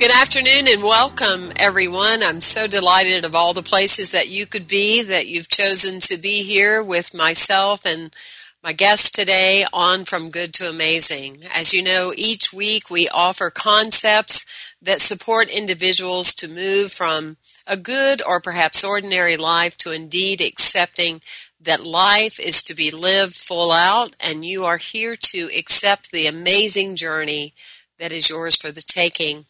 Good afternoon and welcome, everyone. I'm so delighted of all the places that you could be, that you've chosen to be here with myself and my guest today on From Good to Amazing. As you know, each week we offer concepts that support individuals to move from a good or perhaps ordinary life to indeed accepting that life is to be lived full out and you are here to accept the amazing journey that is yours for the taking.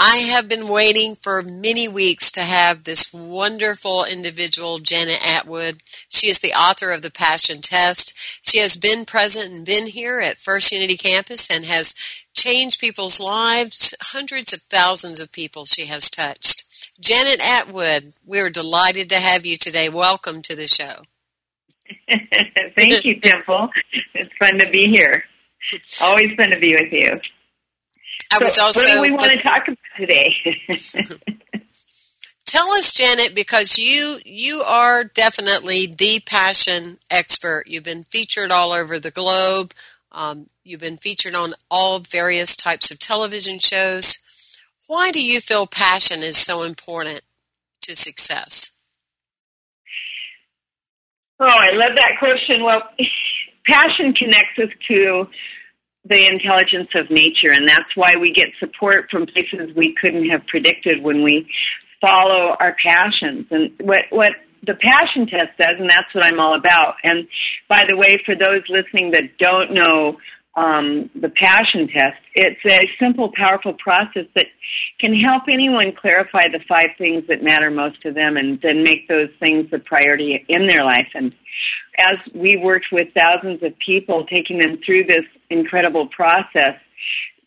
I have been waiting for many weeks to have this wonderful individual, Janet Attwood. She is the author of The Passion Test. She has been present and been here at First Unity Campus and has changed people's lives. Hundreds of thousands of people she has touched. Janet Attwood, we're delighted to have you today. Welcome to the show. Thank you, Temple. It's fun to be here. It's always fun to be with you. I so was also. What do we want to talk about today? Tell us, Janet, because you you are definitely the passion expert. You've been featured all over the globe. Um, you've been featured on all various types of television shows. Why do you feel passion is so important to success? Oh, I love that question. Well, passion connects us to the intelligence of nature, and that's why we get support from places we couldn't have predicted when we follow our passions. And what what the passion test does, and that's what I'm all about. And by the way, for those listening that don't know um, the passion test. It's a simple, powerful process that can help anyone clarify the five things that matter most to them and then make those things the priority in their life. And as we worked with thousands of people, taking them through this incredible process,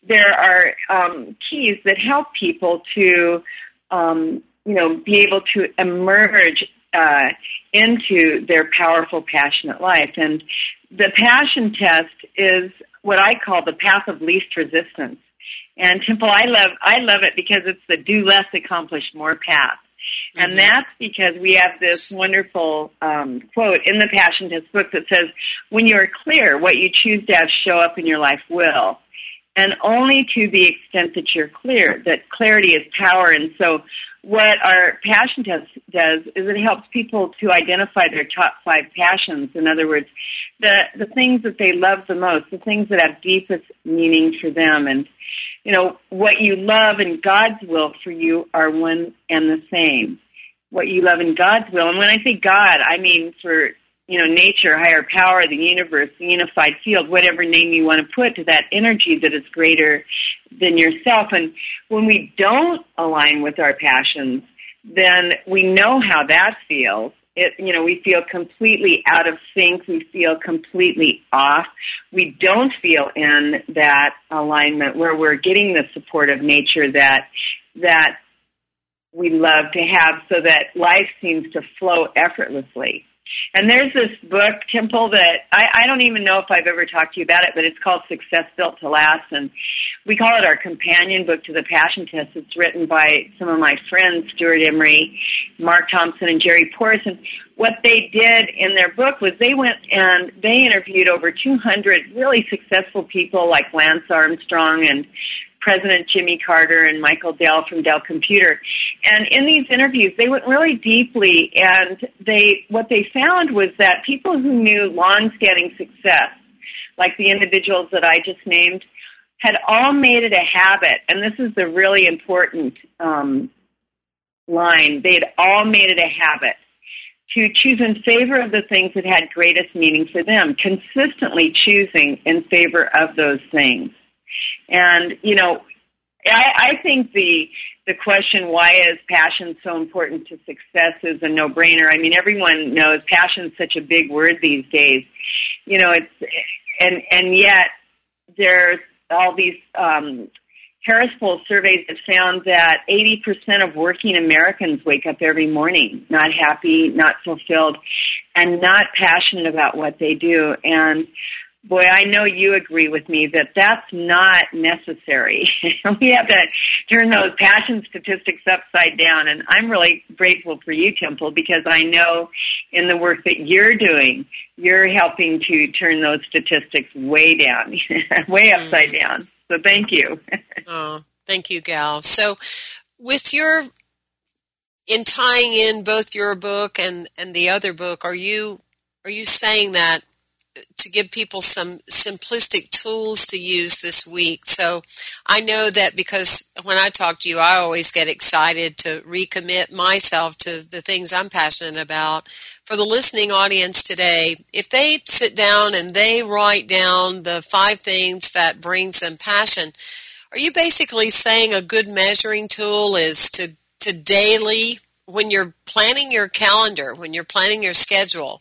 there are um, keys that help people to, um, you know, be able to emerge uh, into their powerful, passionate life. And the passion test is what I call the path of least resistance. And Temple, I love I love it because it's the do less, accomplish more path. And mm-hmm. that's because we have this wonderful um, quote in the Passion Test book that says, "When you are clear, what you choose to have show up in your life will." And only to the extent that you're clear, that clarity is power. And so what our passion test does is it helps people to identify their top five passions. In other words, the, the things that they love the most, the things that have deepest meaning for them. And, you know, what you love and God's will for you are one and the same. What you love in God's will. And when I say God, I mean for you know, nature, higher power, the universe, the unified field, whatever name you want to put to that energy that is greater than yourself. And when we don't align with our passions, then we know how that feels. It, you know, we feel completely out of sync. We feel completely off. We don't feel in that alignment where we're getting the support of nature that, that we love to have so that life seems to flow effortlessly And there's this book, Temple, that I, I don't even know if I've ever talked to you about it, but it's called Success Built to Last. And we call it our companion book to the Passion Test. It's written by some of my friends, Stewart Emery, Mark Thompson, and Jerry Porras. And what they did in their book was they went and they interviewed over 200 really successful people like Lance Armstrong and President Jimmy Carter and Michael Dell from Dell Computer. And in these interviews, they went really deeply and they, what they found was that people who knew long-standing success, like the individuals that I just named, had all made it a habit, and this is the really important um, line, they had all made it a habit to choose in favor of the things that had greatest meaning for them, consistently choosing in favor of those things. And, you know, I, I think the the question why is passion so important to success is a no brainer. I mean everyone knows passion is such a big word these days. You know, it's and and yet there's all these um Harris Poll surveys have found that 80% of working Americans wake up every morning not happy, not fulfilled, and not passionate about what they do. And boy, I know you agree with me that that's not necessary. we have to turn those passion statistics upside down. And I'm really grateful for you, Temple, because I know in the work that you're doing, you're helping to turn those statistics way down, way mm. upside down. So thank you. oh, thank you, Gal. So with your in tying in both your book and, and the other book, are you are you saying that to give people some simplistic tools to use this week. So I know that because when I talk to you, I always get excited to recommit myself to the things I'm passionate about. For the listening audience today, if they sit down and they write down the five things that brings them passion, are you basically saying a good measuring tool is to, to daily, when you're planning your calendar, when you're planning your schedule,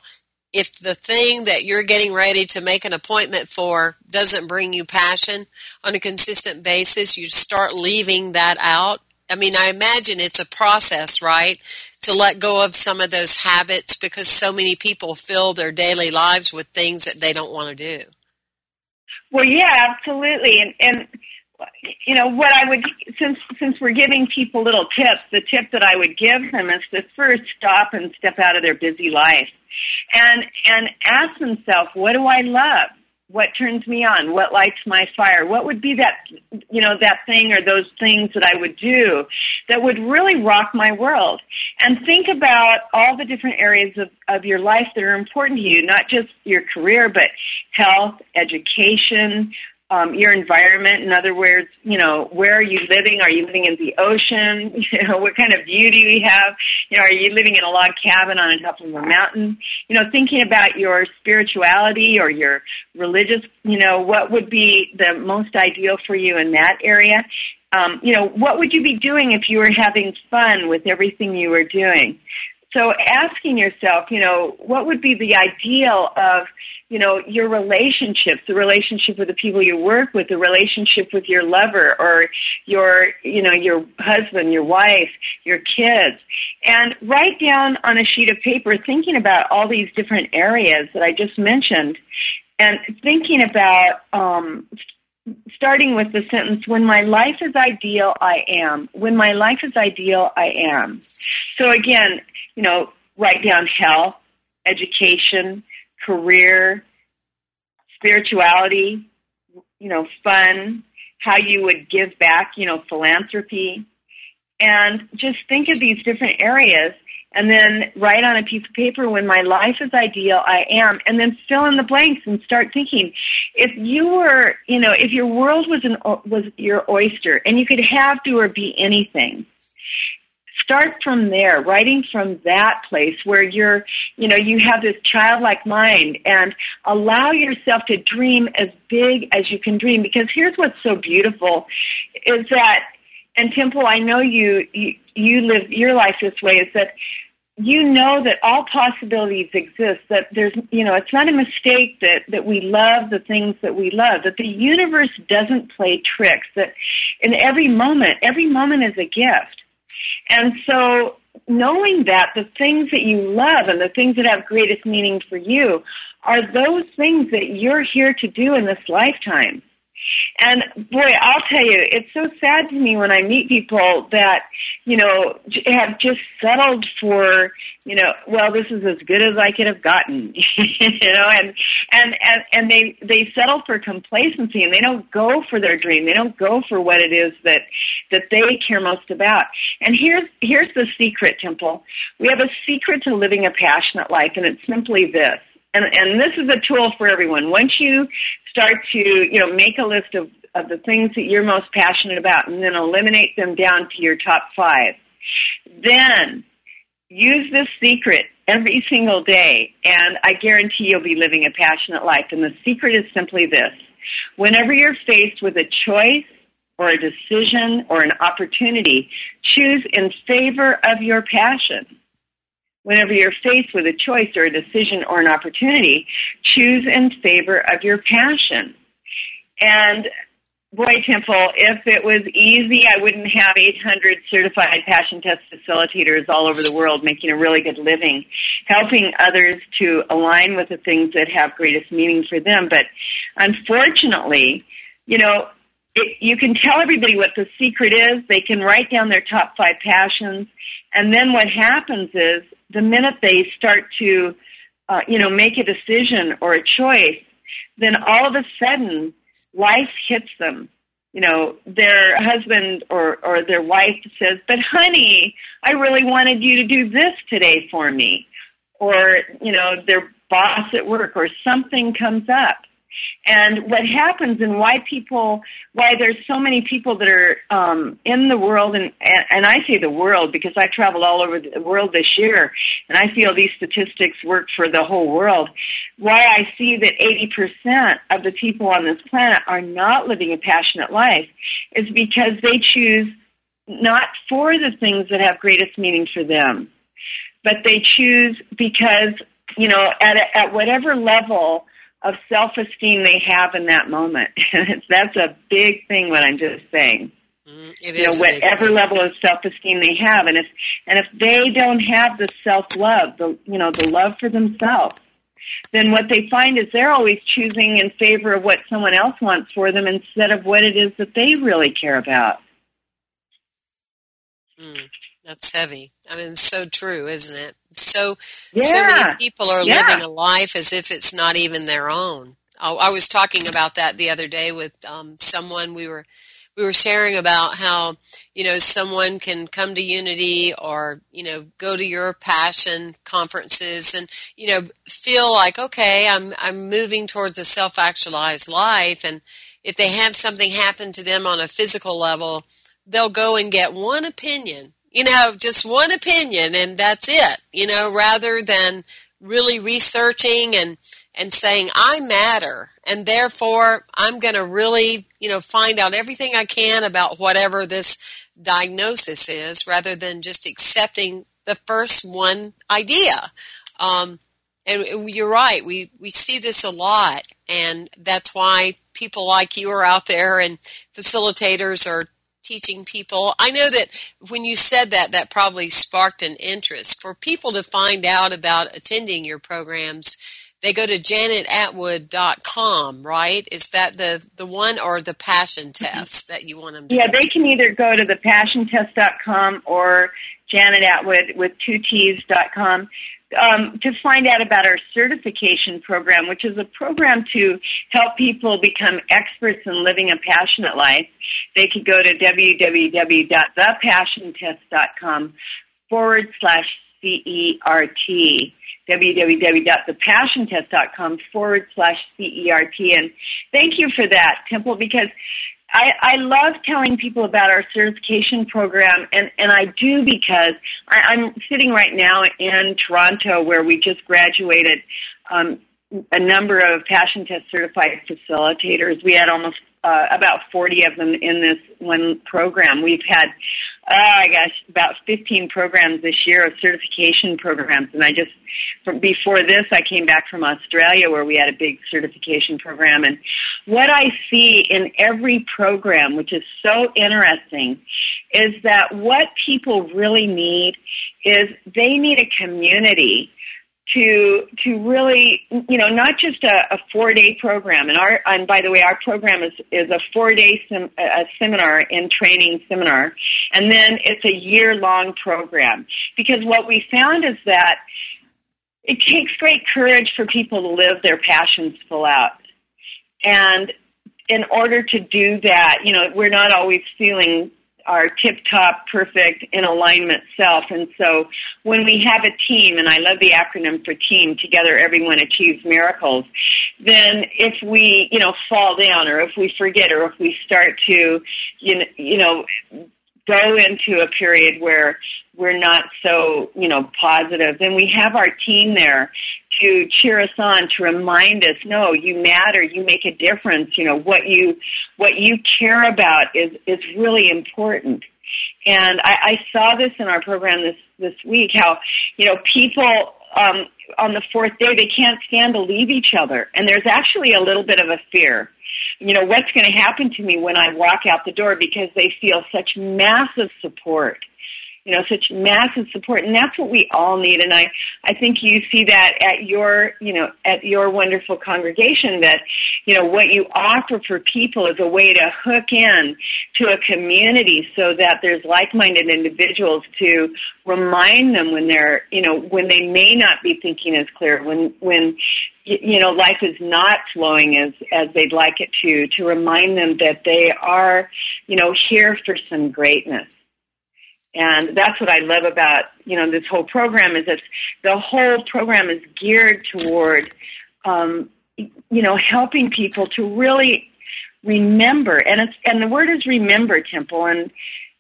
if the thing that you're getting ready to make an appointment for doesn't bring you passion on a consistent basis, you start leaving that out. I mean, I imagine it's a process, right? To let go of some of those habits because so many people fill their daily lives with things that they don't want to do. Well, yeah, absolutely. And, and you know what I would since since we're giving people little tips, the tip that I would give them is to first stop and step out of their busy life and and ask themselves, what do I love? What turns me on? What lights my fire? What would be that you know that thing or those things that I would do that would really rock my world? And think about all the different areas of, of your life that are important to you, not just your career, but health, education, um, your environment. In other words, you know, where are you living? Are you living in the ocean? You know, what kind of view do you have? You know, are you living in a log cabin on top of a mountain? You know, thinking about your spirituality or your religious, you know, what would be the most ideal for you in that area? Um, you know, what would you be doing if you were having fun with everything you were doing? So asking yourself, you know, what would be the ideal of, you know, your relationships, the relationship with the people you work with, the relationship with your lover or your, you know, your husband, your wife, your kids. And write down on a sheet of paper thinking about all these different areas that I just mentioned and thinking about um, starting with the sentence, when my life is ideal, I am. When my life is ideal, I am. So again, you know, write down health, education, career, spirituality, you know, fun, how you would give back, you know, philanthropy, and just think of these different areas and then write on a piece of paper when my life is ideal, I am, and then fill in the blanks and start thinking. If you were, you know, if your world was an was your oyster and you could have, do, or be anything, start from there, writing from that place where you're, you know, you have this childlike mind and allow yourself to dream as big as you can dream. Because here's what's so beautiful is that, and Temple, I know you, you, you live your life this way, is that you know that all possibilities exist, that there's, you know, it's not a mistake that, that we love the things that we love, that the universe doesn't play tricks, that in every moment, every moment is a gift. And so knowing that the things that you love and the things that have greatest meaning for you are those things that you're here to do in this lifetime. And boy, I'll tell you, it's so sad to me when I meet people that, you know, have just settled for, you know, well, this is as good as I could have gotten, you know, and, and, and, and they, they settle for complacency and they don't go for their dream. They don't go for what it is that, that they care most about. And here's, here's the secret, Temple. We have a secret to living a passionate life and it's simply this and and this is a tool for everyone. Once you start to you know make a list of of the things that you're most passionate about, and then eliminate them down to your top five, then use this secret every single day, and I guarantee you'll be living a passionate life. And the secret is simply this: whenever you're faced with a choice or a decision or an opportunity, choose in favor of your passion whenever you're faced with a choice or a decision or an opportunity, choose in favor of your passion. And boy, Temple, if it was easy, I wouldn't have 800 certified passion test facilitators all over the world making a really good living, helping others to align with the things that have greatest meaning for them. But unfortunately, you know, it, you can tell everybody what the secret is. They can write down their top five passions. And then what happens is the minute they start to, uh, you know, make a decision or a choice, then all of a sudden life hits them. You know, their husband or, or their wife says, but honey, I really wanted you to do this today for me. Or, you know, their boss at work or something comes up and what happens and why people, why there's so many people that are um, in the world, and, and I say the world because I traveled all over the world this year, and I feel these statistics work for the whole world. Why I see that 80% of the people on this planet are not living a passionate life is because they choose not for the things that have greatest meaning for them, but they choose because, you know, at, a, at whatever level of self-esteem they have in that moment. That's a big thing. What I'm just saying. Mm, it you know, whatever level of self-esteem they have, and if and if they don't have the self-love, the you know the love for themselves, then what they find is they're always choosing in favor of what someone else wants for them instead of what it is that they really care about. Mm, that's heavy. I mean, it's so true, isn't it? So, yeah. so many people are yeah. living a life as if it's not even their own. I, I was talking about that the other day with um, someone. We were we were sharing about how you know someone can come to Unity or you know go to your passion conferences and you know feel like okay, I'm I'm moving towards a self actualized life, and if they have something happen to them on a physical level, they'll go and get one opinion you know, just one opinion and that's it, you know, rather than really researching and, and saying, I matter and therefore I'm going to really, you know, find out everything I can about whatever this diagnosis is rather than just accepting the first one idea. Um, and you're right. We, we see this a lot and that's why people like you are out there and facilitators are teaching people. I know that when you said that, that probably sparked an interest. For people to find out about attending your programs, they go to janetattwood.com, right? Is that the, the one or the passion mm-hmm. test that you want them to Yeah, they can either go to the passiontest.com or janetattwood with two T's.com um, to find out about our certification program, which is a program to help people become experts in living a passionate life, they could go to www.thepassiontest.com forward slash CERT www.thepassiontest.com forward slash CERT. And thank you for that, Temple, because I, I love telling people about our certification program, and, and I do because I, I'm sitting right now in Toronto where we just graduated um, a number of Passion Test certified facilitators. We had almost uh, about 40 of them in this one program. We've had, oh gosh, about 15 programs this year of certification programs. And I just, from before this, I came back from Australia where we had a big certification program. And what I see in every program, which is so interesting, is that what people really need is they need a community to to really you know not just a, a four day program. And our and by the way our program is is a four day sem, a seminar and training seminar. And then it's a year long program. Because what we found is that it takes great courage for people to live their passions full out. And in order to do that you know we're not always feeling our tip top, perfect, in alignment self. And so when we have a team, and I love the acronym for team, together everyone achieves miracles, then if we, you know, fall down or if we forget or if we start to, you know, you know go into a period where we're not so, you know, positive, then we have our team there to cheer us on, to remind us, no, you matter, you make a difference, you know, what you, what you care about is, is really important. And I, I saw this in our program this, this week, how, you know, people, um, on the fourth day, they can't stand to leave each other. And there's actually a little bit of a fear. You know, what's going to happen to me when I walk out the door because they feel such massive support you know, such massive support. And that's what we all need. And I, I think you see that at your, you know, at your wonderful congregation that, you know, what you offer for people is a way to hook in to a community so that there's like-minded individuals to remind them when they're, you know, when they may not be thinking as clear, when, when, you know, life is not flowing as, as they'd like it to, to remind them that they are, you know, here for some greatness and that's what I love about, you know, this whole program is that the whole program is geared toward, um, you know, helping people to really remember. And it's, and the word is remember, Temple. And,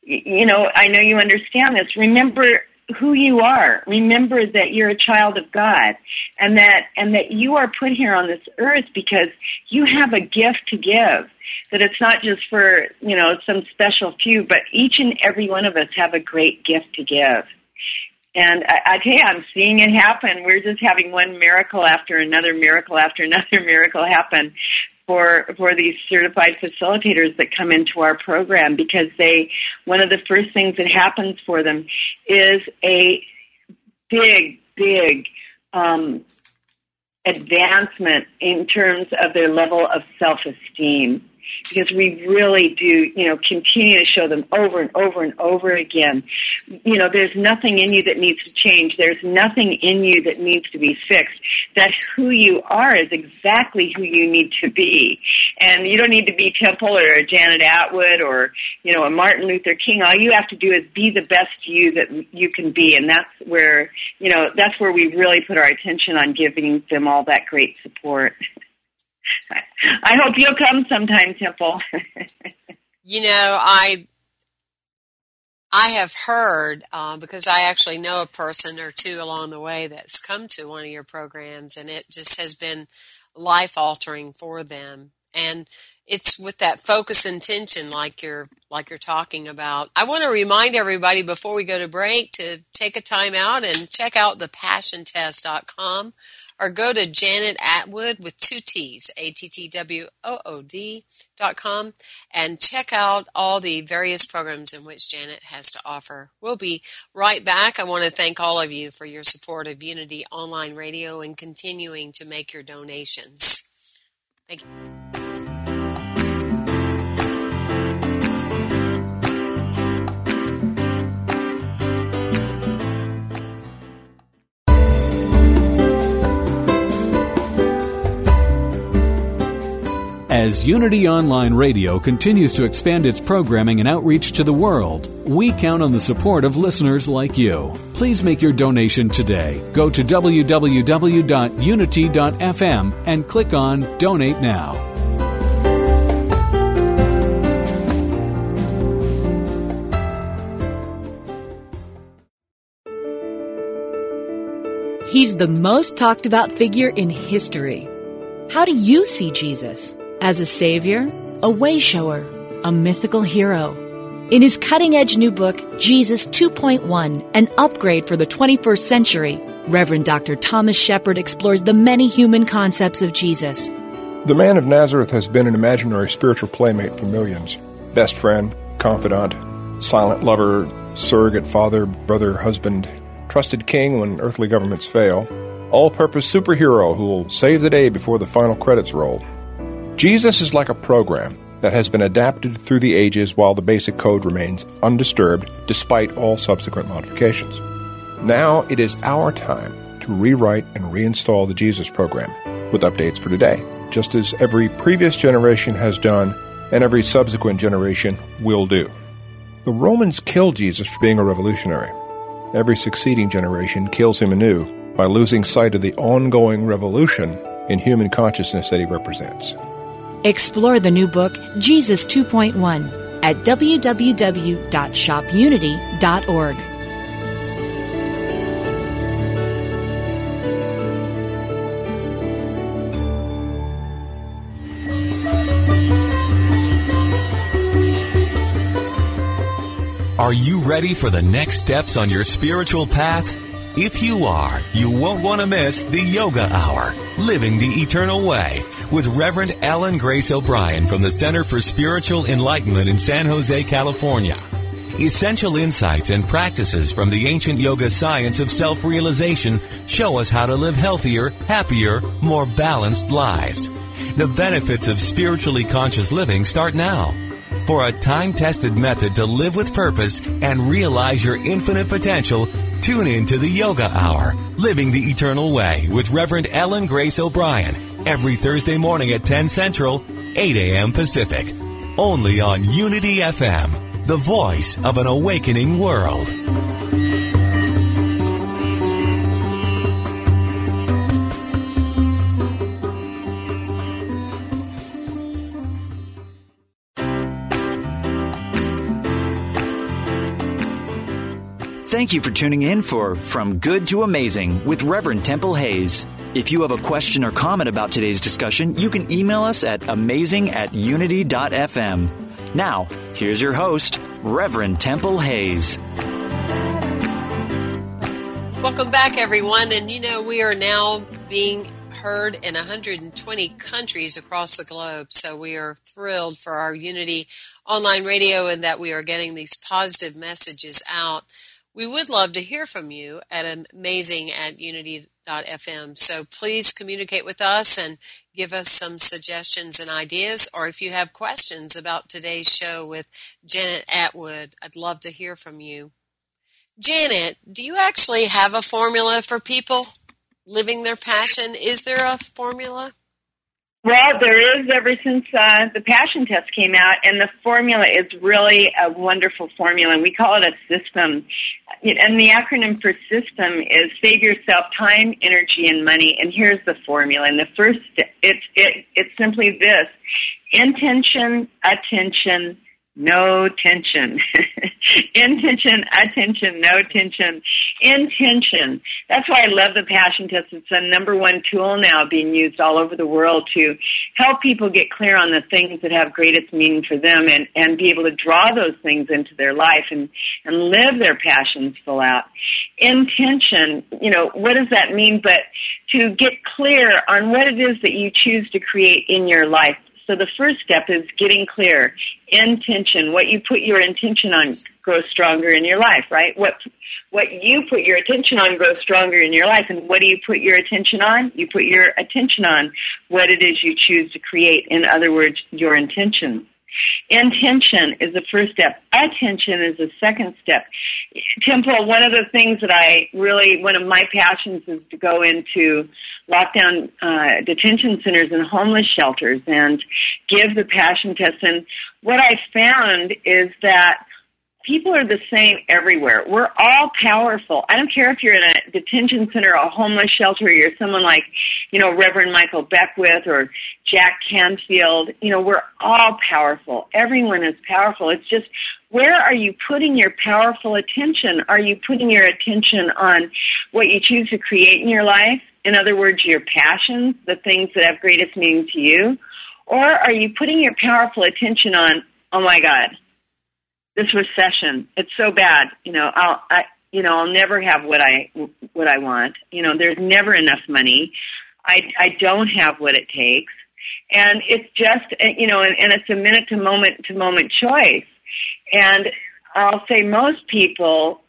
you know, I know you understand this. Remember who you are. Remember that you're a child of God and that, and that you are put here on this earth because you have a gift to give. That it's not just for, you know, some special few, but each and every one of us have a great gift to give. And I, I tell you, I'm seeing it happen. We're just having one miracle after another miracle after another miracle happen for for these certified facilitators that come into our program because they one of the first things that happens for them is a big big um, advancement in terms of their level of self esteem because we really do, you know, continue to show them over and over and over again. You know, there's nothing in you that needs to change. There's nothing in you that needs to be fixed. That who you are is exactly who you need to be. And you don't need to be Temple or a Janet Attwood or, you know, a Martin Luther King. All you have to do is be the best you that you can be. And that's where, you know, that's where we really put our attention on giving them all that great support. I hope you'll come sometime, Temple. you know, I I have heard uh, because I actually know a person or two along the way that's come to one of your programs, and it just has been life altering for them. And it's with that focus intention, like you're like you're talking about. I want to remind everybody before we go to break to take a time out and check out the passiontest.com or go to Janet Attwood with two T's, A-T-T-W-O-O-D dot com, and check out all the various programs in which Janet has to offer. We'll be right back. I want to thank all of you for your support of Unity Online Radio and continuing to make your donations. Thank you. As Unity Online Radio continues to expand its programming and outreach to the world, we count on the support of listeners like you. Please make your donation today. Go to www.unity.fm and click on Donate Now. He's the most talked about figure in history. How do you see Jesus? As a savior, a way shower, a mythical hero. In his cutting edge new book, Jesus 2.1 An Upgrade for the 21st Century, Reverend Dr. Thomas Shepherd explores the many human concepts of Jesus. The man of Nazareth has been an imaginary spiritual playmate for millions best friend, confidant, silent lover, surrogate father, brother, husband, trusted king when earthly governments fail, all purpose superhero who will save the day before the final credits roll. Jesus is like a program that has been adapted through the ages while the basic code remains undisturbed despite all subsequent modifications. Now it is our time to rewrite and reinstall the Jesus program with updates for today, just as every previous generation has done and every subsequent generation will do. The Romans killed Jesus for being a revolutionary. Every succeeding generation kills him anew by losing sight of the ongoing revolution in human consciousness that he represents. Explore the new book, Jesus 2.1, at www.shopunity.org. Are you ready for the next steps on your spiritual path? If you are, you won't want to miss the Yoga Hour, Living the Eternal Way, with Reverend Ellen Grace O'Brien from the Center for Spiritual Enlightenment in San Jose, California. Essential insights and practices from the ancient yoga science of self-realization show us how to live healthier, happier, more balanced lives. The benefits of spiritually conscious living start now. For a time tested method to live with purpose and realize your infinite potential, tune in to the Yoga Hour, Living the Eternal Way with Reverend Ellen Grace O'Brien, every Thursday morning at 10 Central, 8 a.m. Pacific. Only on Unity FM, the voice of an awakening world. Thank you for tuning in for From Good to Amazing with Reverend Temple Hayes. If you have a question or comment about today's discussion, you can email us at amazing at unity.fm. Now, here's your host, Reverend Temple Hayes. Welcome back, everyone. And you know, we are now being heard in 120 countries across the globe. So we are thrilled for our Unity online radio and that we are getting these positive messages out. We would love to hear from you at amazing at unity.fm. So please communicate with us and give us some suggestions and ideas. Or if you have questions about today's show with Janet Attwood, I'd love to hear from you. Janet, do you actually have a formula for people living their passion? Is there a formula? Well, there is ever since uh, the passion test came out, and the formula is really a wonderful formula, and we call it a system. And the acronym for system is save yourself time, energy, and money. And here's the formula. And the first, it's it, it's simply this: intention, attention, no tension. Intention, attention, no tension. Intention. That's why I love the passion test. It's the number one tool now being used all over the world to help people get clear on the things that have greatest meaning for them and, and be able to draw those things into their life and, and live their passions full out. Intention, you know, what does that mean? But to get clear on what it is that you choose to create in your life so the first step is getting clear. Intention. What you put your intention on grows stronger in your life, right? What what you put your attention on grows stronger in your life. And what do you put your attention on? You put your attention on what it is you choose to create. In other words, your intention. Intention is the first step. Attention is the second step. Temple, one of the things that I really, one of my passions is to go into lockdown uh, detention centers and homeless shelters and give the passion test. And what I found is that people are the same everywhere. We're all powerful. I don't care if you're in a detention center, a homeless shelter, you're someone like, you know, Reverend Michael Beckwith or Jack Canfield. You know, we're all powerful. Everyone is powerful. It's just where are you putting your powerful attention? Are you putting your attention on what you choose to create in your life? In other words, your passions, the things that have greatest meaning to you? Or are you putting your powerful attention on, oh my God, this recession, it's so bad. You know, I'll, I, you know, I'll never have what I, what I want. You know, there's never enough money. I, I don't have what it takes. And it's just, uh, you know, and, and it's a minute to moment to moment choice. And I'll say most people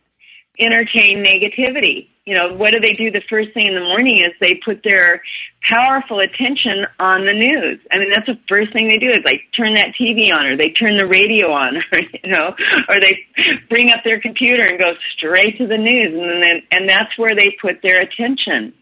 entertain negativity. You know, what do they do the first thing in the morning is they put their powerful attention on the news. I mean, that's the first thing they do is like turn that TV on or they turn the radio on or, you know, or they bring up their computer and go straight to the news and then, and that's where they put their attention.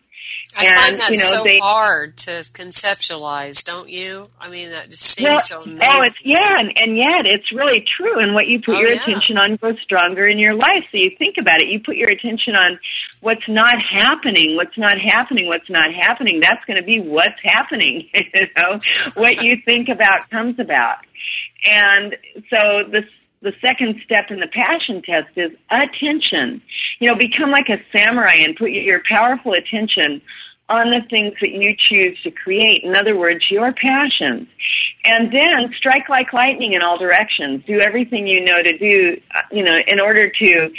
I and, find that you know, so they, hard to conceptualize, don't you? I mean, that just seems well, so amazing. Oh, it's yeah, and, and yet it's really true. And what you put oh, your yeah. attention on grows stronger in your life. So you think about it. You put your attention on what's not happening, what's not happening, what's not happening. That's going to be what's happening. you know, what you think about comes about. And so the the second step in the passion test is attention. You know, become like a samurai and put your powerful attention on the things that you choose to create. In other words, your passions. And then strike like lightning in all directions. Do everything you know to do, uh, you know, in order to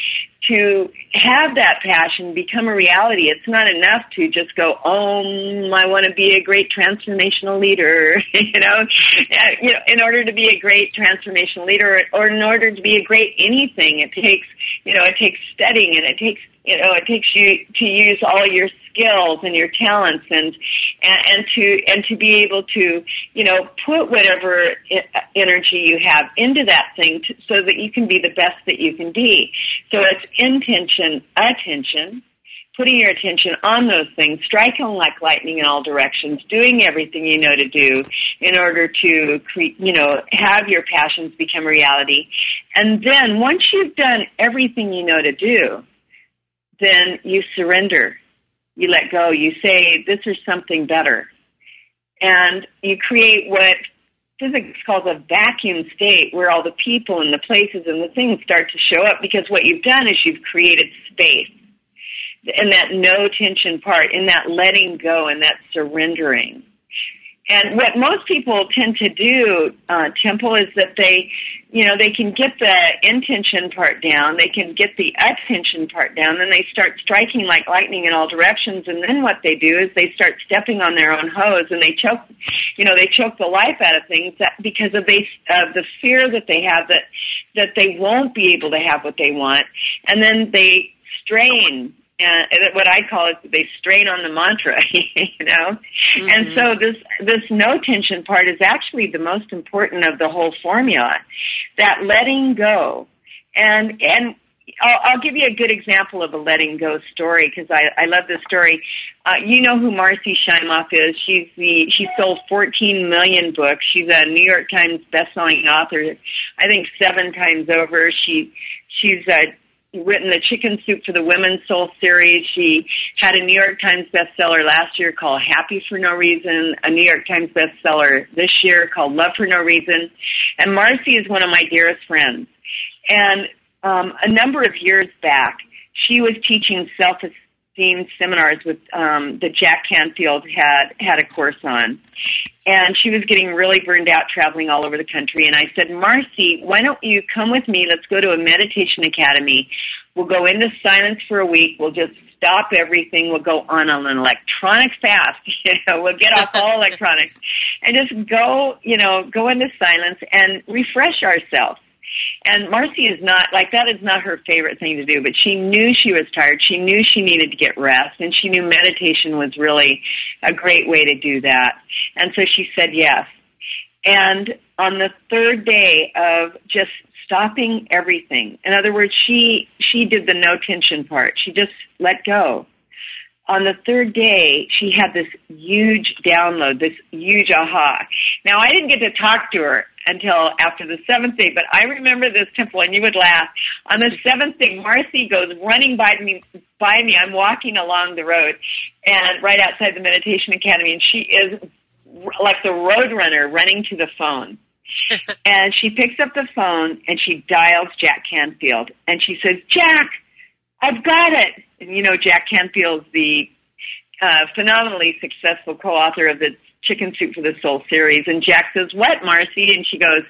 to have that passion become a reality. It's not enough to just go, "Oh, I want to be a great transformational leader." you know, you know, in order to be a great transformational leader, or in order to be a great anything, it takes, you know, it takes studying and it takes you know, it takes you to use all your skills and your talents and, and, and to, and to be able to, you know, put whatever energy you have into that thing to, so that you can be the best that you can be. So it's intention, attention, putting your attention on those things, striking like lightning in all directions, doing everything you know to do in order to, cre- you know, have your passions become reality. And then once you've done everything you know to do, then you surrender. You let go. You say, this is something better. And you create what physics calls a vacuum state where all the people and the places and the things start to show up because what you've done is you've created space. In that no tension part, in that letting go and that surrendering. And what most people tend to do, uh, Temple, is that they, you know, they can get the intention part down, they can get the attention part down, then they start striking like lightning in all directions, and then what they do is they start stepping on their own hose, and they choke, you know, they choke the life out of things that, because of they, uh, the fear that they have that that they won't be able to have what they want, and then they strain and what I call it, they strain on the mantra, you know. Mm-hmm. And so this this no tension part is actually the most important of the whole formula, that letting go, and and I'll, I'll give you a good example of a letting go story because I, I love this story. Uh, you know who Marci Shimoff is? She's the she sold 14 million books. She's a New York Times best-selling author. I think seven times over. She she's a written the Chicken Soup for the Women's Soul series. She had a New York Times bestseller last year called Happy for No Reason, a New York Times bestseller this year called Love for No Reason. And Marci is one of my dearest friends. And um, a number of years back, she was teaching self-esteem seminars with um, that Jack Canfield had had a course on and she was getting really burned out traveling all over the country. And I said, Marci, why don't you come with me? Let's go to a meditation academy. We'll go into silence for a week. We'll just stop everything. We'll go on an electronic fast. You know, we'll get off all electronics and just go, you know, go into silence and refresh ourselves. And Marci is not like that is not her favorite thing to do, but she knew she was tired. She knew she needed to get rest and she knew meditation was really a great way to do that. And so she said yes. And on the third day of just stopping everything, in other words, she she did the no tension part. She just let go on the third day, she had this huge download, this huge aha. Now, I didn't get to talk to her until after the seventh day, but I remember this temple, and you would laugh. On the seventh day, Marci goes running by me. By me, I'm walking along the road, and right outside the meditation academy, and she is like the road runner running to the phone. and she picks up the phone and she dials Jack Canfield, and she says, "Jack, I've got it." And you know, Jack Canfield's the uh, phenomenally successful co-author of the Chicken Soup for the Soul series. And Jack says, What, Marci? And she goes,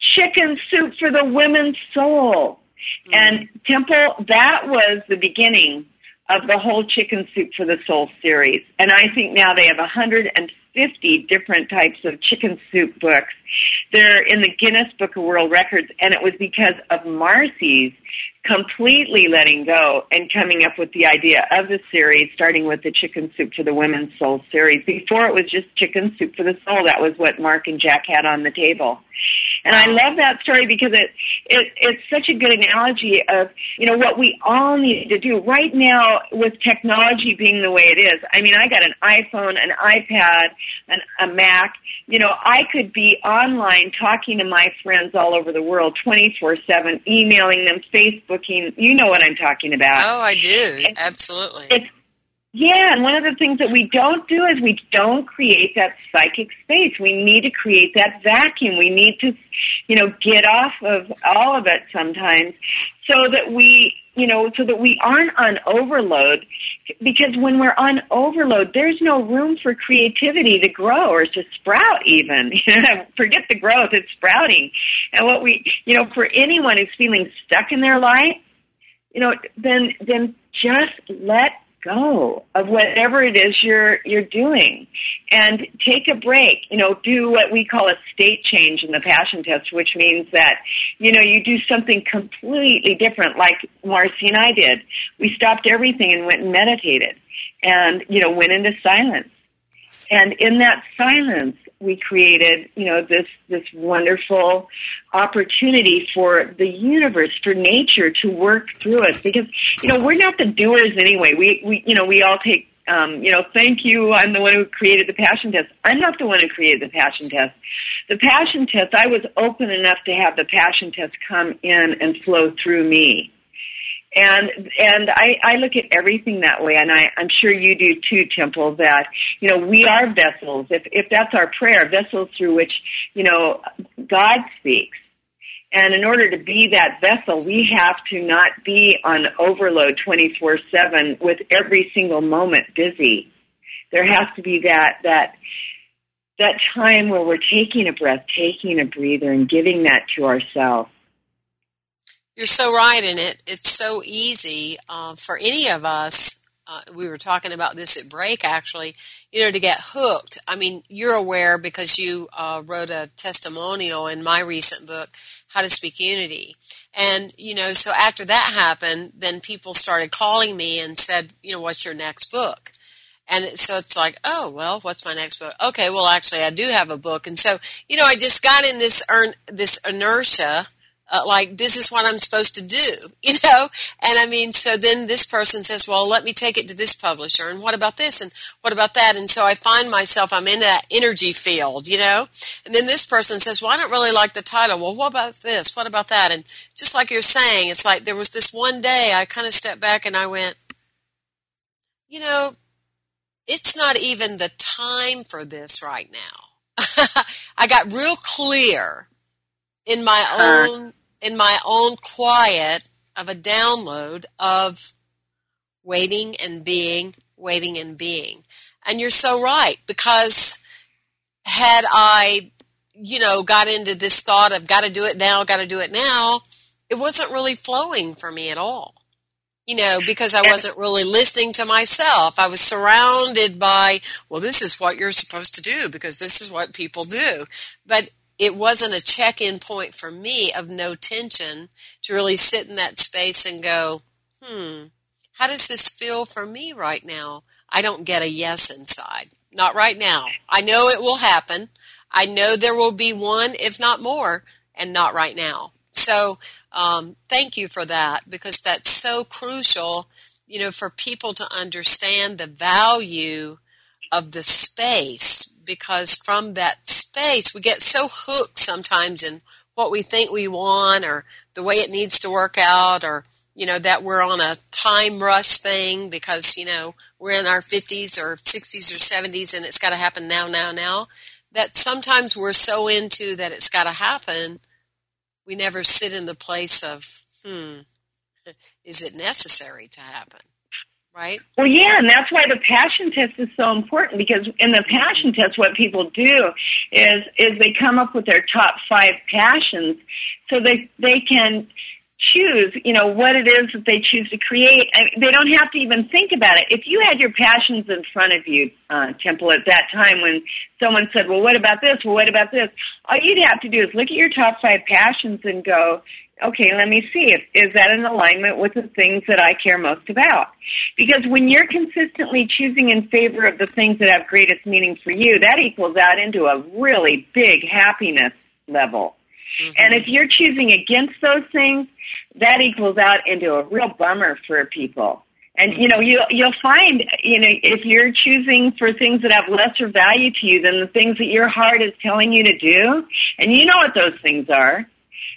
Chicken Soup for the Women's Soul. Mm-hmm. And Temple, that was the beginning of the whole Chicken Soup for the Soul series. And I think now they have 150 different types of chicken soup books. They're in the Guinness Book of World Records, and it was because of Marci's completely letting go and coming up with the idea of the series, starting with the Chicken Soup for the Women's Soul series. Before it was just Chicken Soup for the Soul. That was what Mark and Jack had on the table. And I love that story because it, it it's such a good analogy of, you know, what we all need to do right now with technology being the way it is. I mean, I got an iPhone, an iPad, an, a Mac. You know, I could be online talking to my friends all over the world 24/7, emailing them, Facebooking. You know what I'm talking about. Oh, I do. Absolutely. It's, yeah, and one of the things that we don't do is we don't create that psychic space. We need to create that vacuum. We need to, you know, get off of all of it sometimes so that we, you know, so that we aren't on overload. Because when we're on overload, there's no room for creativity to grow or to sprout even. Forget the growth, it's sprouting. And what we, you know, for anyone who's feeling stuck in their life, you know, then, then just let go of whatever it is you're you're doing. And take a break you know do what we call a state change in the passion test which means that you know you do something completely different like Marci and i did. We stopped everything and went and meditated and you know went into silence. And in that silence we created, you know, this this wonderful opportunity for the universe, for nature to work through us. Because you know, we're not the doers anyway. We we you know we all take. Um, you know, thank you. I'm the one who created the passion test. I'm not the one who created the passion test. The passion test, I was open enough to have the passion test come in and flow through me and and I, I look at everything that way, and I, I'm sure you do too, Temple. That you know we are vessels. If if that's our prayer, vessels through which you know God speaks. And in order to be that vessel, we have to not be on overload 24 seven with every single moment busy. There has to be that that that time where we're taking a breath, taking a breather, and giving that to ourselves. You're so right in it. It's so easy uh, for any of us. Uh, we were talking about this at break, actually. You know, to get hooked. I mean, you're aware because you uh, wrote a testimonial in my recent book, How to Speak Unity. And, you know, so after that happened, then people started calling me and said, you know, what's your next book? And so it's like, oh, well, what's my next book? Okay, well, actually, I do have a book. And so, you know, I just got in this, this inertia uh, like this is what I'm supposed to do, you know? And I mean, so then this person says, well, let me take it to this publisher and what about this and what about that? And so I find myself, I'm in that energy field, you know? And then this person says, well, I don't really like the title. Well, what about this? What about that? And just like you're saying, it's like there was this one day I kind of stepped back and I went, you know, it's not even the time for this right now. I got real clear in my own in my own quiet of a download of waiting and being, waiting and being. And you're so right because had I, you know, got into this thought of got to do it now, got to do it now, it wasn't really flowing for me at all. You know, because I wasn't really listening to myself. I was surrounded by, well, this is what you're supposed to do because this is what people do. But it wasn't a check in point for me of no tension to really sit in that space and go, hmm, how does this feel for me right now? I don't get a yes inside. Not right now. I know it will happen. I know there will be one, if not more, and not right now. So, um, thank you for that because that's so crucial, you know, for people to understand the value of the space because from that space we get so hooked sometimes in what we think we want or the way it needs to work out or you know that we're on a time rush thing because you know we're in our 50s or 60s or 70s and it's got to happen now now now that sometimes we're so into that it's got to happen we never sit in the place of hmm is it necessary to happen right? Well, yeah, and that's why the passion test is so important because in the passion test, what people do is is they come up with their top five passions, so they they can choose, you know, what it is that they choose to create. I, they don't have to even think about it. If you had your passions in front of you, uh, Temple, at that time when someone said, well, what about this? Well, what about this? All you'd have to do is look at your top five passions and go, okay, let me see. If, is that in alignment with the things that I care most about? Because when you're consistently choosing in favor of the things that have greatest meaning for you, that equals out into a really big happiness level. Mm-hmm. And if you're choosing against those things, that equals out into a real bummer for people. And you know, you you'll find, you know, if you're choosing for things that have lesser value to you than the things that your heart is telling you to do, and you know what those things are,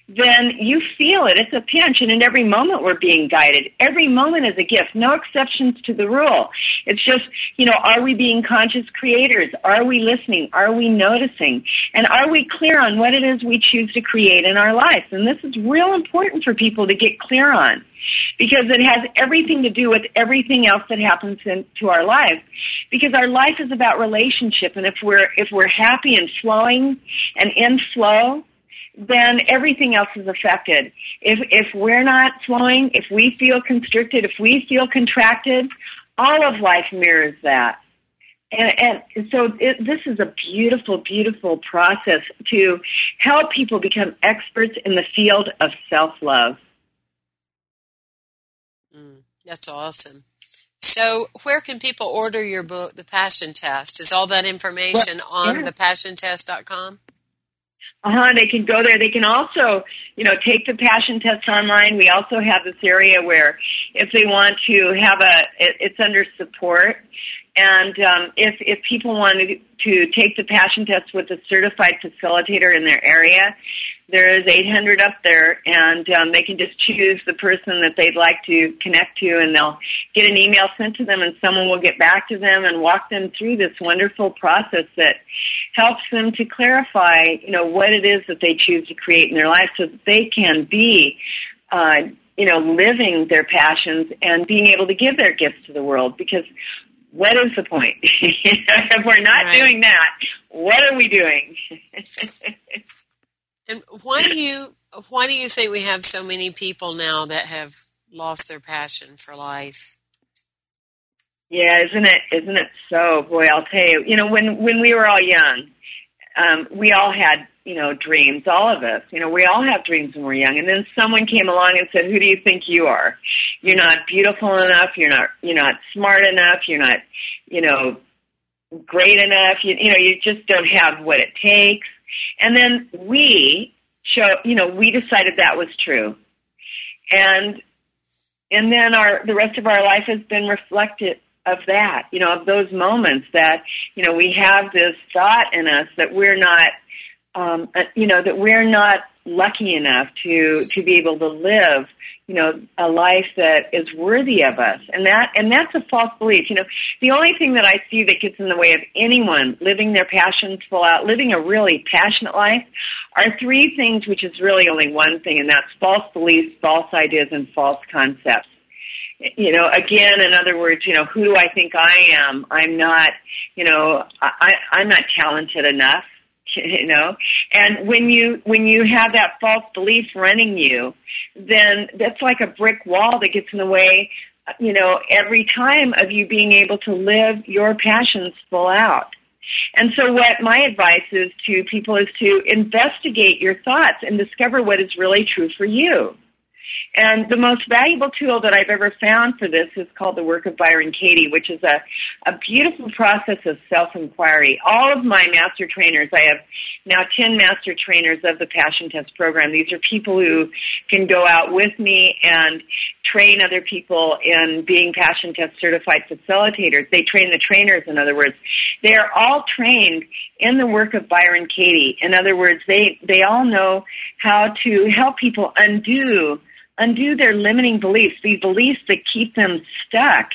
then you feel it. It's a pinch, and in every moment we're being guided. Every moment is a gift. No exceptions to the rule. It's just, you know, are we being conscious creators? Are we listening? Are we noticing? And are we clear on what it is we choose to create in our lives? And this is real important for people to get clear on because it has everything to do with everything else that happens in, to our life. Because our life is about relationship, and if we're if we're happy and flowing and in flow, then everything else is affected. If if we're not flowing, if we feel constricted, if we feel contracted, all of life mirrors that. And, and so it, this is a beautiful, beautiful process to help people become experts in the field of self love. Mm, that's awesome. So, where can people order your book, The Passion Test? Is all that information well, on yeah. thepassiontest.com? Uh-huh, they can go there. They can also, you know, take the passion test online. We also have this area where if they want to have a, it, it's under support. And um, if if people want to, to take the passion test with a certified facilitator in their area, there is 800 up there, and um, they can just choose the person that they'd like to connect to, and they'll get an email sent to them, and someone will get back to them and walk them through this wonderful process that helps them to clarify, you know, what it is that they choose to create in their life, so that they can be. Uh, you know, living their passions and being able to give their gifts to the world because what is the point? if we're not right. doing that, what are we doing? And why do you why do you think we have so many people now that have lost their passion for life? Yeah, isn't it isn't it so? Boy, I'll tell you. You know, when when we were all young, um, we all had you know dreams. All of us, you know, we all have dreams when we're young. And then someone came along and said, "Who do you think you are? You're not beautiful enough. You're not you're not smart enough. You're not you know great enough. You, you know, you just don't have what it takes." And then we show, you know, we decided that was true. And, and then our, the rest of our life has been reflected of that, you know, of those moments that, you know, we have this thought in us that we're not, um, uh, you know, that we're not lucky enough to, to be able to live you know, a life that is worthy of us. And that, and that's a false belief. You know, the only thing that I see that gets in the way of anyone living their passions full out, living a really passionate life, are three things, which is really only one thing, and that's false beliefs, false ideas, and false concepts you know again in other words you know who do i think i am i'm not you know i i'm not talented enough you know? And when you when you have that false belief running you then that's like a brick wall that gets in the way you know every time of you being able to live your passions full out. And so what my advice is to people is to investigate your thoughts and discover what is really true for you and the most valuable tool that I've ever found for this is called the work of Byron Katie, which is a, a beautiful process of self-inquiry. All of my master trainers, I have now 10 master trainers of the Passion Test program. These are people who can go out with me and train other people in being Passion Test certified facilitators. They train the trainers, in other words. They are all trained in the work of Byron Katie. In other words, they, they all know how to help people undo undo their limiting beliefs, these beliefs that keep them stuck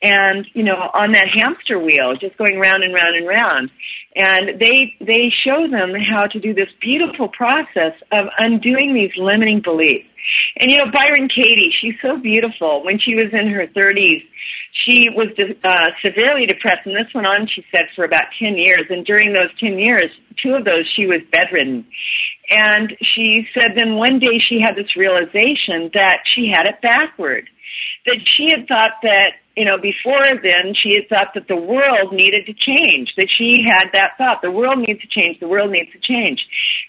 and, you know, on that hamster wheel, just going round and round and round. And they, they show them how to do this beautiful process of undoing these limiting beliefs. And you know, Byron Katie, she's so beautiful. When she was in her 30s, she was uh, severely depressed, and this went on, she said, for about 10 years. And during those 10 years, two of those, she was bedridden. And she said then one day she had this realization that she had it backward. That she had thought that you know, before then, she had thought that the world needed to change, that she had that thought, the world needs to change, the world needs to change.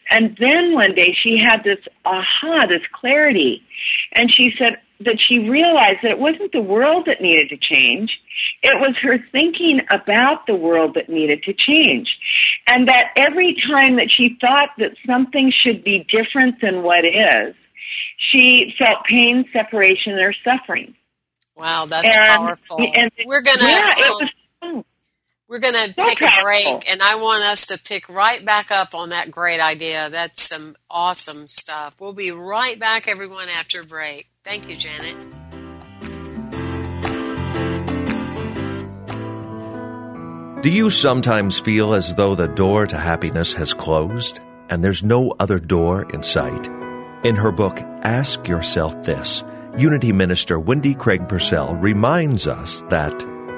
And then one day she had this aha, this clarity. And she said that she realized that it wasn't the world that needed to change, it was her thinking about the world that needed to change. And that every time that she thought that something should be different than what is, she felt pain, separation, or suffering. Wow, that's and, powerful. And, we're gonna yeah, um, we're gonna so take powerful. a break, and I want us to pick right back up on that great idea. That's some awesome stuff. We'll be right back, everyone, after break. Thank you, Janet. Do you sometimes feel as though the door to happiness has closed and there's no other door in sight? In her book, Ask Yourself This Unity Minister Wendy Craig Purcell reminds us that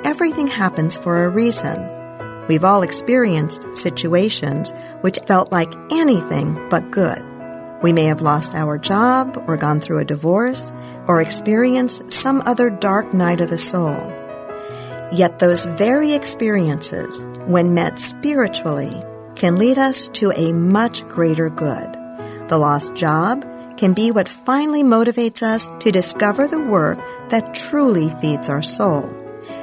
everything happens for a reason. We've all experienced situations which felt like anything but good. We may have lost our job or gone through a divorce or experienced some other dark night of the soul. Yet those very experiences, when met spiritually, can lead us to a much greater good. The lost job can be what finally motivates us to discover the work that truly feeds our soul.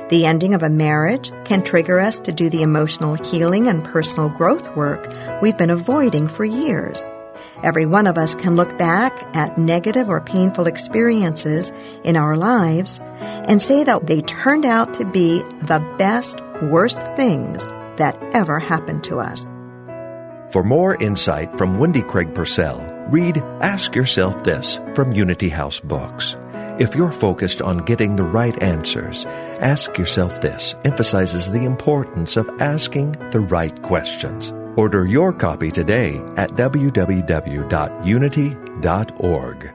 The ending of a marriage can trigger us to do the emotional healing and personal growth work we've been avoiding for years. Every one of us can look back at negative or painful experiences in our lives and say that they turned out to be the best, worst things that ever happened to us. For more insight from Wendy Craig Purcell, Read Ask Yourself This from Unity House Books. If you're focused on getting the right answers, Ask Yourself This emphasizes the importance of asking the right questions. Order your copy today at www.unity.org.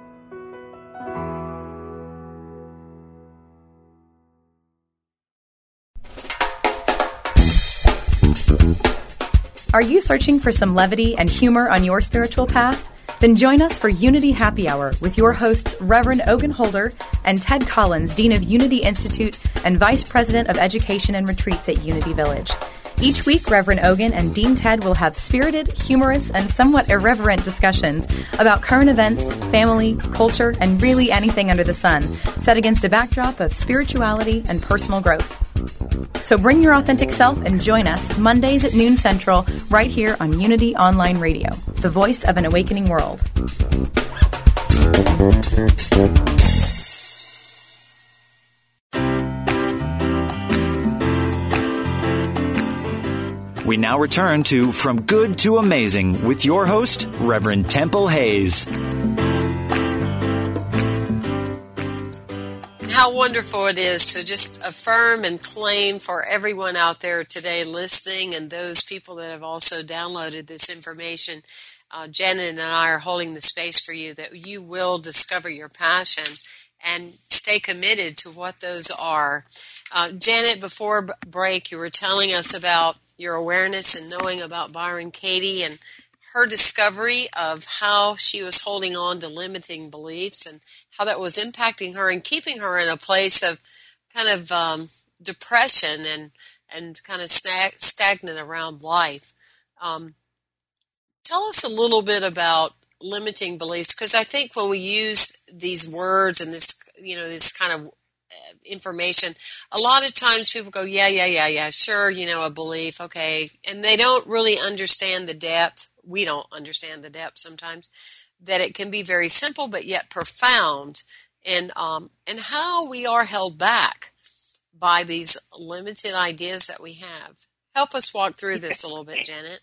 Are you searching for some levity and humor on your spiritual path? Then join us for Unity Happy Hour with your hosts, Reverend Ogun Holder and Ted Collins, Dean of Unity Institute and Vice President of Education and Retreats at Unity Village. Each week, Reverend Ogun and Dean Ted will have spirited, humorous, and somewhat irreverent discussions about current events, family, culture, and really anything under the sun, set against a backdrop of spirituality and personal growth. So bring your authentic self and join us Mondays at noon Central right here on Unity Online Radio, the voice of an awakening world. We now return to From Good to Amazing with your host, Reverend Temple Hayes. how wonderful it is to just affirm and claim for everyone out there today listening and those people that have also downloaded this information. Uh, Janet and I are holding the space for you that you will discover your passion and stay committed to what those are. Uh, Janet, before break, you were telling us about your awareness and knowing about Byron Katie and her discovery of how she was holding on to limiting beliefs and how that was impacting her and keeping her in a place of kind of um, depression and and kind of stag- stagnant around life. Um, tell us a little bit about limiting beliefs because I think when we use these words and this you know this kind of information a lot of times people go yeah yeah yeah yeah sure you know a belief okay and they don't really understand the depth we don't understand the depth sometimes, that it can be very simple but yet profound and um, and how we are held back by these limited ideas that we have. Help us walk through this a little bit, Janet.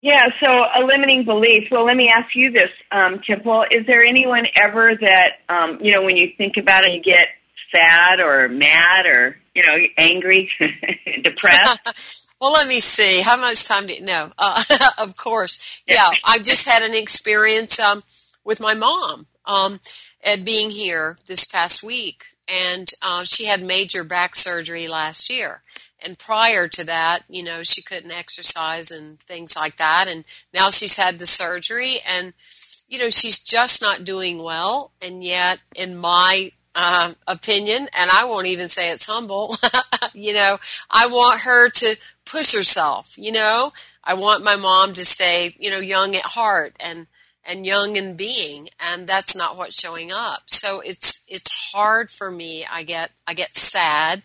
Yeah, so a limiting belief. Well, let me ask you this, um, Temple. Is there anyone ever that, um, you know, when you think about it, you get sad or mad or, you know, angry, depressed? Well, let me see. How much time do you know? Uh, of course. Yeah, I just had an experience um, with my mom. um, at being here this past week, and uh, she had major back surgery last year. And prior to that, you know, she couldn't exercise and things like that. And now she's had the surgery, and you know, she's just not doing well. And yet, in my uh, opinion, and I won't even say it's humble, you know, I want her to push herself. You know, I want my mom to stay, you know, young at heart and and young in being, and that's not what's showing up. So it's it's hard for me. I get I get sad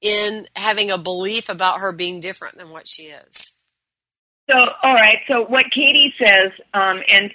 in having a belief about her being different than what she is. So, all right. So, what Katie says, um, and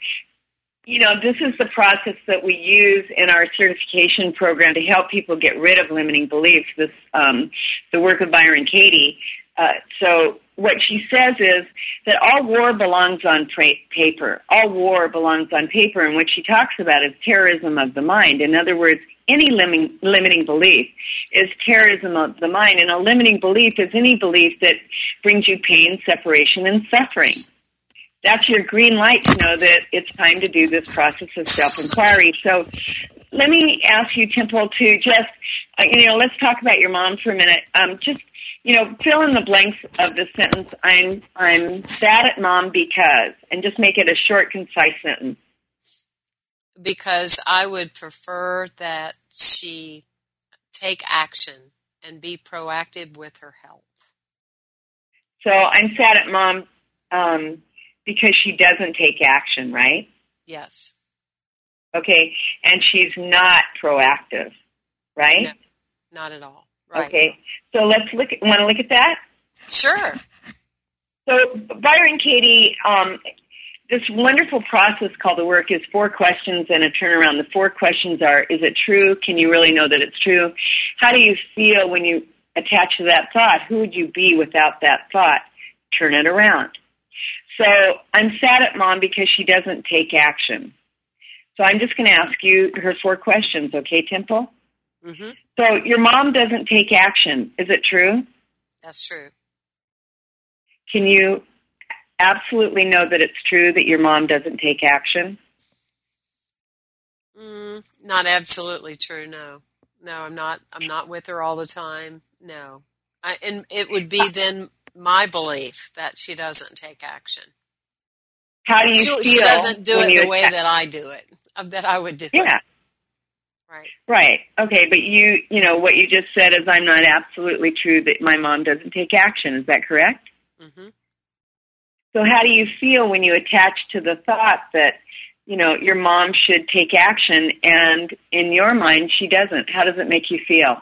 you know, this is the process that we use in our certification program to help people get rid of limiting beliefs. This, um, the work of Byron Katie. Uh, so what she says is that all war belongs on pra- paper. All war belongs on paper, and what she talks about is terrorism of the mind. In other words, any limiting, limiting belief is terrorism of the mind, and a limiting belief is any belief that brings you pain, separation, and suffering that's your green light to know that it's time to do this process of self-inquiry. So let me ask you, Temple, to just, uh, you know, let's talk about your mom for a minute. Um, just, you know, fill in the blanks of the sentence, I'm, I'm sad at mom because, and just make it a short, concise sentence. Because I would prefer that she take action and be proactive with her health. So I'm sad at mom um, because she doesn't take action, right? Yes. Okay, and she's not proactive, right? No, not at all. Right. Okay, so let's look. Want to look at that? Sure. So Byron Katie, um, this wonderful process called the work is four questions and a turnaround. The four questions are: Is it true? Can you really know that it's true? How do you feel when you attach to that thought? Who would you be without that thought? Turn it around. So I'm sad at mom because she doesn't take action. So I'm just going to ask you her four questions, okay, Temple? Mm-hmm. So your mom doesn't take action. Is it true? That's true. Can you absolutely know that it's true that your mom doesn't take action? Mm, not absolutely true. No, no, I'm not. I'm not with her all the time. No, I, and it would be then my belief that she doesn't take action. How do you she, feel? She doesn't do it the way that I do it, that I would do yeah. it. Right. Right. Okay, but you, you know, what you just said is I'm not absolutely true that my mom doesn't take action. Is that correct? Mm-hmm. So how do you feel when you attach to the thought that, you know, your mom should take action and in your mind she doesn't? How does it make you feel?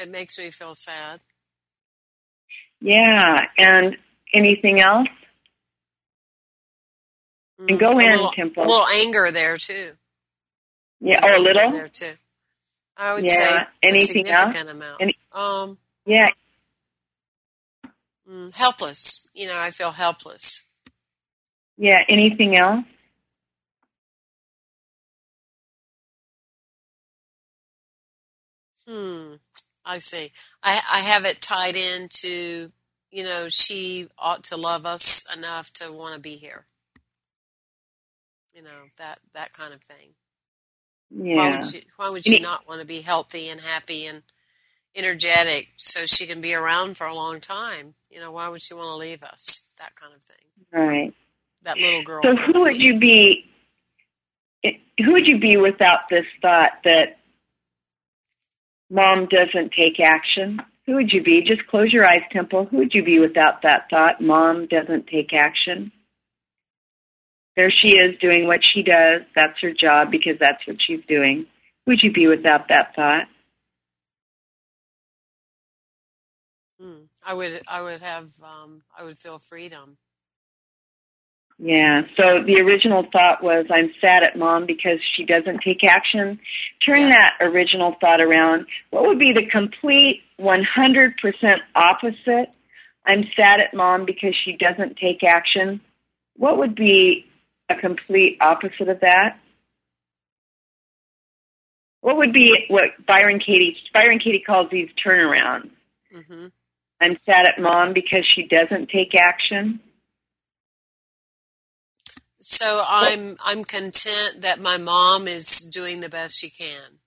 It makes me feel sad. Yeah, and anything else? And go Mm, a in, little, Temple. A little anger there too. Yeah, oh, a little. there too. I would Yeah, say a anything else? amount. Any- um, Yeah. mm, helpless. You know, I feel helpless. Yeah. Anything else? Hmm. I see. I I have it tied into you know she ought to love us enough to want to be here. You know that that kind of thing. Yeah. Why would she? Why would she not want to be healthy and happy and energetic so she can be around for a long time? You know, why would she want to leave us? That kind of thing. Right. That little girl. So who would you be? Who would you be without this thought that mom doesn't take action? Who would you be? Just close your eyes, Temple. Who would you be without that thought? Mom doesn't take action. There she is doing what she does. That's her job because that's what she's doing. Who would you be without that thought? Hmm. I would. I would have. Um, I would feel freedom. Yeah. So the original thought was, I'm sad at mom because she doesn't take action. Turn that original thought around. What would be the complete 100% opposite? I'm sad at mom because she doesn't take action. What would be a complete opposite of that? What would be what Byron Katie Byron Katie calls these turnarounds? hmm I'm sad at mom because she doesn't take action. So I'm I'm content that my mom is doing the best she can.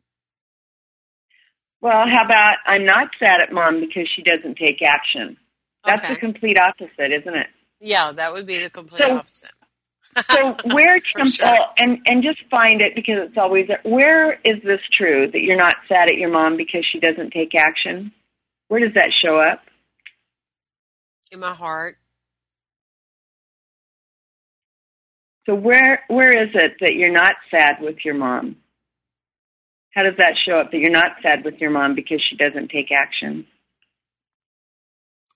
Well, how about I'm not sad at mom because she doesn't take action? That's Okay. the complete opposite, isn't it? Yeah, that would be the complete So- opposite. So where temple sure. and and just find it because it's always where is this true that you're not sad at your mom because she doesn't take action? Where does that show up? In my heart. So where where is it that you're not sad with your mom? How does that show up that you're not sad with your mom because she doesn't take action?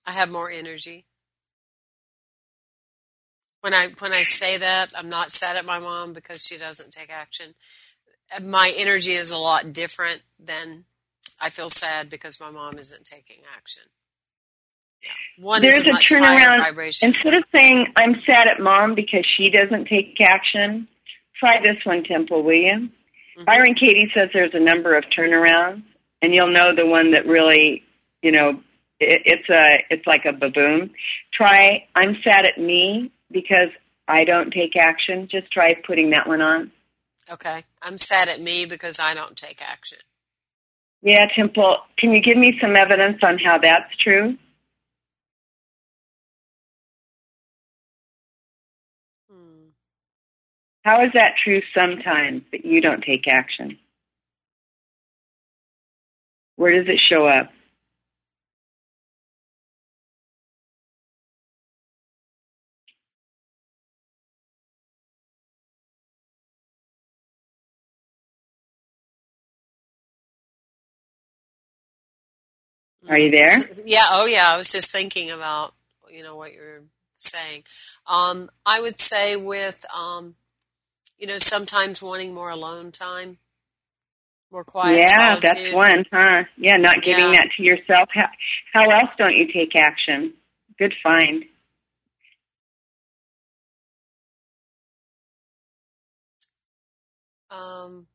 I have more energy. When I when I say that, I'm not sad at my mom because she doesn't take action. My energy is a lot different than I feel sad because my mom isn't taking action. Yeah. One There's is a, a turnaround. Instead of saying I'm sad at mom because she doesn't take action, try this one, Temple, will you? Mm-hmm. Byron Katie says there's a number of turnarounds, and you'll know the one that really, you know, it, it's a it's like a baboon. Try I'm sad at me because I don't take action. Just try putting that one on. Okay. I'm sad at me because I don't take action. Yeah, Temple, can you give me some evidence on how that's true? How is that true sometimes that you don't take action? Where does it show up? Are you there? Yeah, oh yeah, I was just thinking about you know what you're saying. Um, I would say with um, you know sometimes wanting more alone time, more quiet. yeah, solitude. that's one, huh? Yeah, not giving Yeah. that to yourself. How, how else don't you take action? Good find. Um,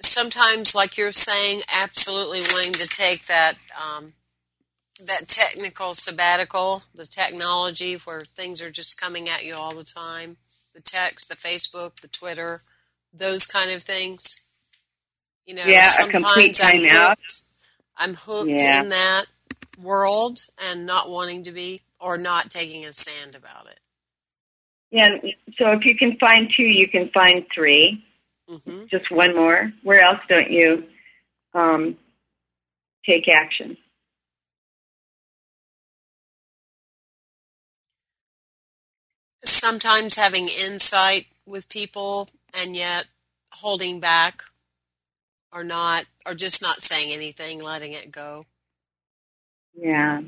sometimes, like you're saying, absolutely wanting to take that um, that technical sabbatical, the technology where things are just coming at you all the time, the text, the Facebook, the Twitter, those kind of things. You know, Yeah, a sometimes complete I'm hooked. I'm hooked Yeah. in that world and not wanting to be, or not taking a stand about it. Yeah, so if you can find two, you can find 3 hmm Just one more. Where else don't you um, take action? Sometimes having insight with people and yet holding back or not or just not saying anything letting it go Yeah.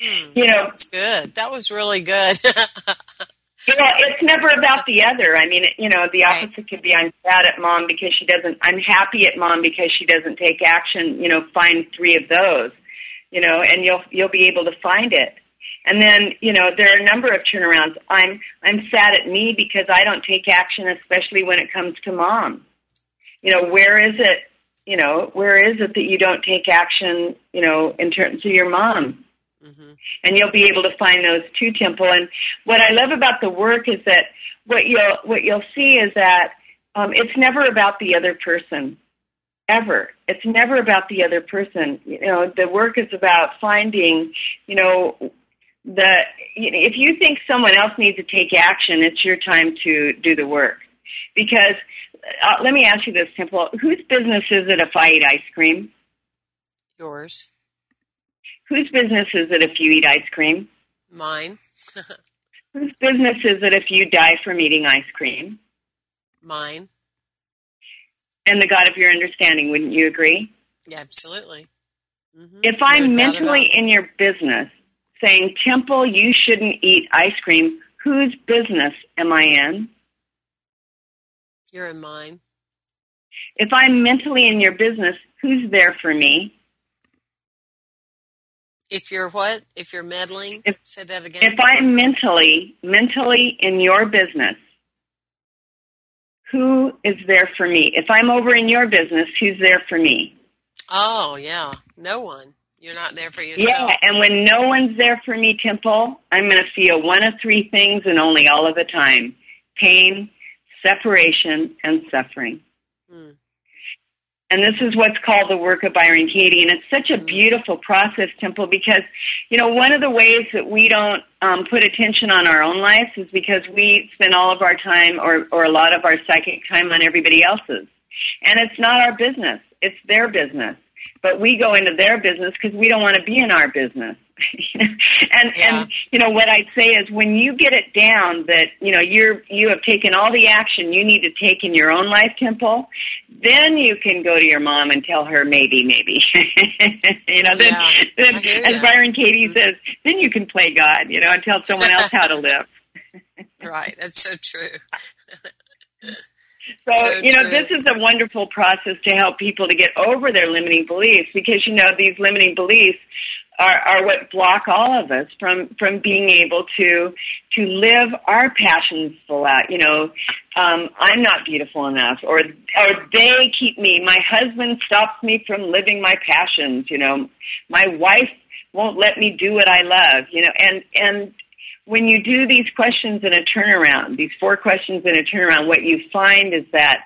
Hmm, You know- that was good that was really good You know, it's never about the other. I mean, you know, the Right. opposite could be I'm sad at mom because she doesn't, I'm happy at mom because she doesn't take action. You know, find three of those, you know, and you'll, you'll be able to find it. And then, you know, there are a number of turnarounds. I'm, I'm sad at me because I don't take action, especially when it comes to mom. You know, where is it, you know, where is it that you don't take action, you know, in terms of your mom? hmm and you'll be able to find those too, Temple. And what I love about the work is that what you'll what you'll see is that um, it's never about the other person, ever. It's never about the other person. You know, the work is about finding, you know, the if you think someone else needs to take action, it's your time to do the work. Because uh, let me ask you this, Temple: Whose business is it if I eat ice cream? yours Whose business is it if you eat ice cream? mine Whose business is it if you die from eating ice cream? mine And the God of your understanding, wouldn't you agree? yeah absolutely hmm If I'm mentally in your business saying, Temple, you shouldn't eat ice cream, whose business am I in? you're in mine If I'm mentally in your business, who's there for me? if you're what if you're meddling If- say that again If I'm mentally, mentally in your business, who is there for me? If I'm over in your business, who's there for me? oh yeah no one You're not there for yourself. Yeah, and when no one's there for me, Temple, I'm going to feel one of three things and only all of the time pain, separation, and suffering. Hmm. And this is what's called the work of Byron Katie. And it's such a hmm. beautiful process, Temple, because, you know, one of the ways that we don't um, put attention on our own lives is because we spend all of our time or, or a lot of our psychic time on everybody else's. And it's not our business. It's their business but we go into their business because we don't want to be in our business. and yeah. and you know what I'd say is when you get it down that you know you're you have taken all the action you need to take in your own life temple, then you can go to your mom and tell her maybe maybe you know then, yeah, then as that. Byron Katie mm-hmm. says then you can play God you know and tell someone else how to live. right, that's so true. So, so you know, this is a wonderful process to help people to get over their limiting beliefs because, you know, these limiting beliefs are, are what block all of us from, from being able to, to live our passions full out. You know, um, I'm not beautiful enough or, or they keep me, my husband stops me from living my passions, you know, my wife won't let me do what I love, you know, and, and when you do these questions in a turnaround, these four questions in a turnaround, what you find is that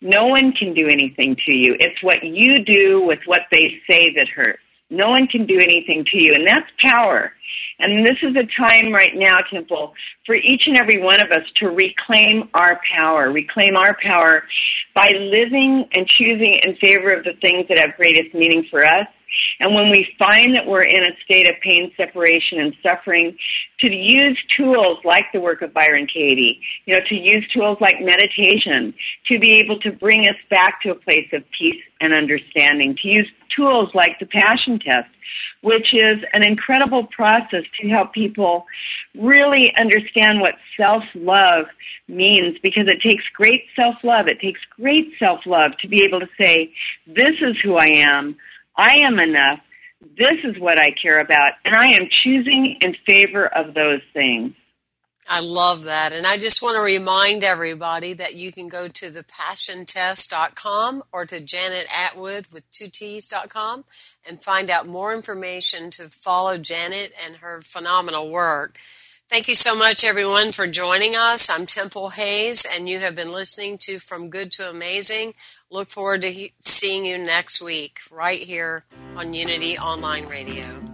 no one can do anything to you. It's what you do with what they say that hurts. No one can do anything to you, and that's power. And this is a time right now, Temple, for each and every one of us to reclaim our power, reclaim our power by living and choosing in favor of the things that have greatest meaning for us and when we find that we're in a state of pain, separation, and suffering, to use tools like the work of Byron Katie, you know, to use tools like meditation, to be able to bring us back to a place of peace and understanding, to use tools like the passion test, which is an incredible process to help people really understand what self-love means because it takes great self-love. It takes great self-love to be able to say, this is who I am. I am enough. This is what I care about. And I am choosing in favor of those things. I love that. And I just want to remind everybody that you can go to thepassiontest.com or to Janet Attwood with two T's.com and find out more information to follow Janet and her phenomenal work. Thank you so much, everyone, for joining us. I'm Temple Hayes, and you have been listening to From Good to Amazing. Look forward to seeing you next week, right here on Unity Online Radio.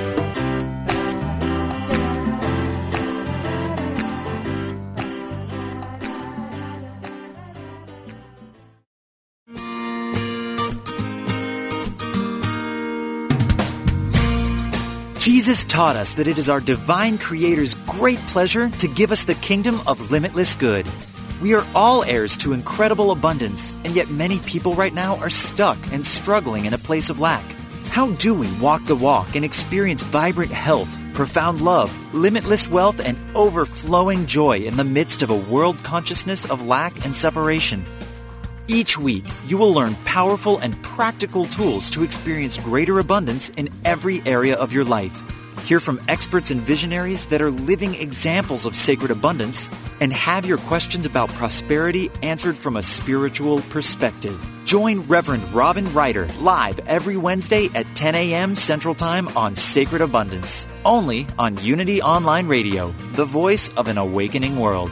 Jesus taught us that it is our divine Creator's great pleasure to give us the kingdom of limitless good. We are all heirs to incredible abundance, and yet many people right now are stuck and struggling in a place of lack. How do we walk the walk and experience vibrant health, profound love, limitless wealth, and overflowing joy in the midst of a world consciousness of lack and separation? Each week, you will learn powerful and practical tools to experience greater abundance in every area of your life. Hear from experts and visionaries that are living examples of sacred abundance, and have your questions about prosperity answered from a spiritual perspective. Join Reverend Robin Ryder live every Wednesday at 10 a.m. Central Time on Sacred Abundance, only on Unity Online Radio, the voice of an awakening world.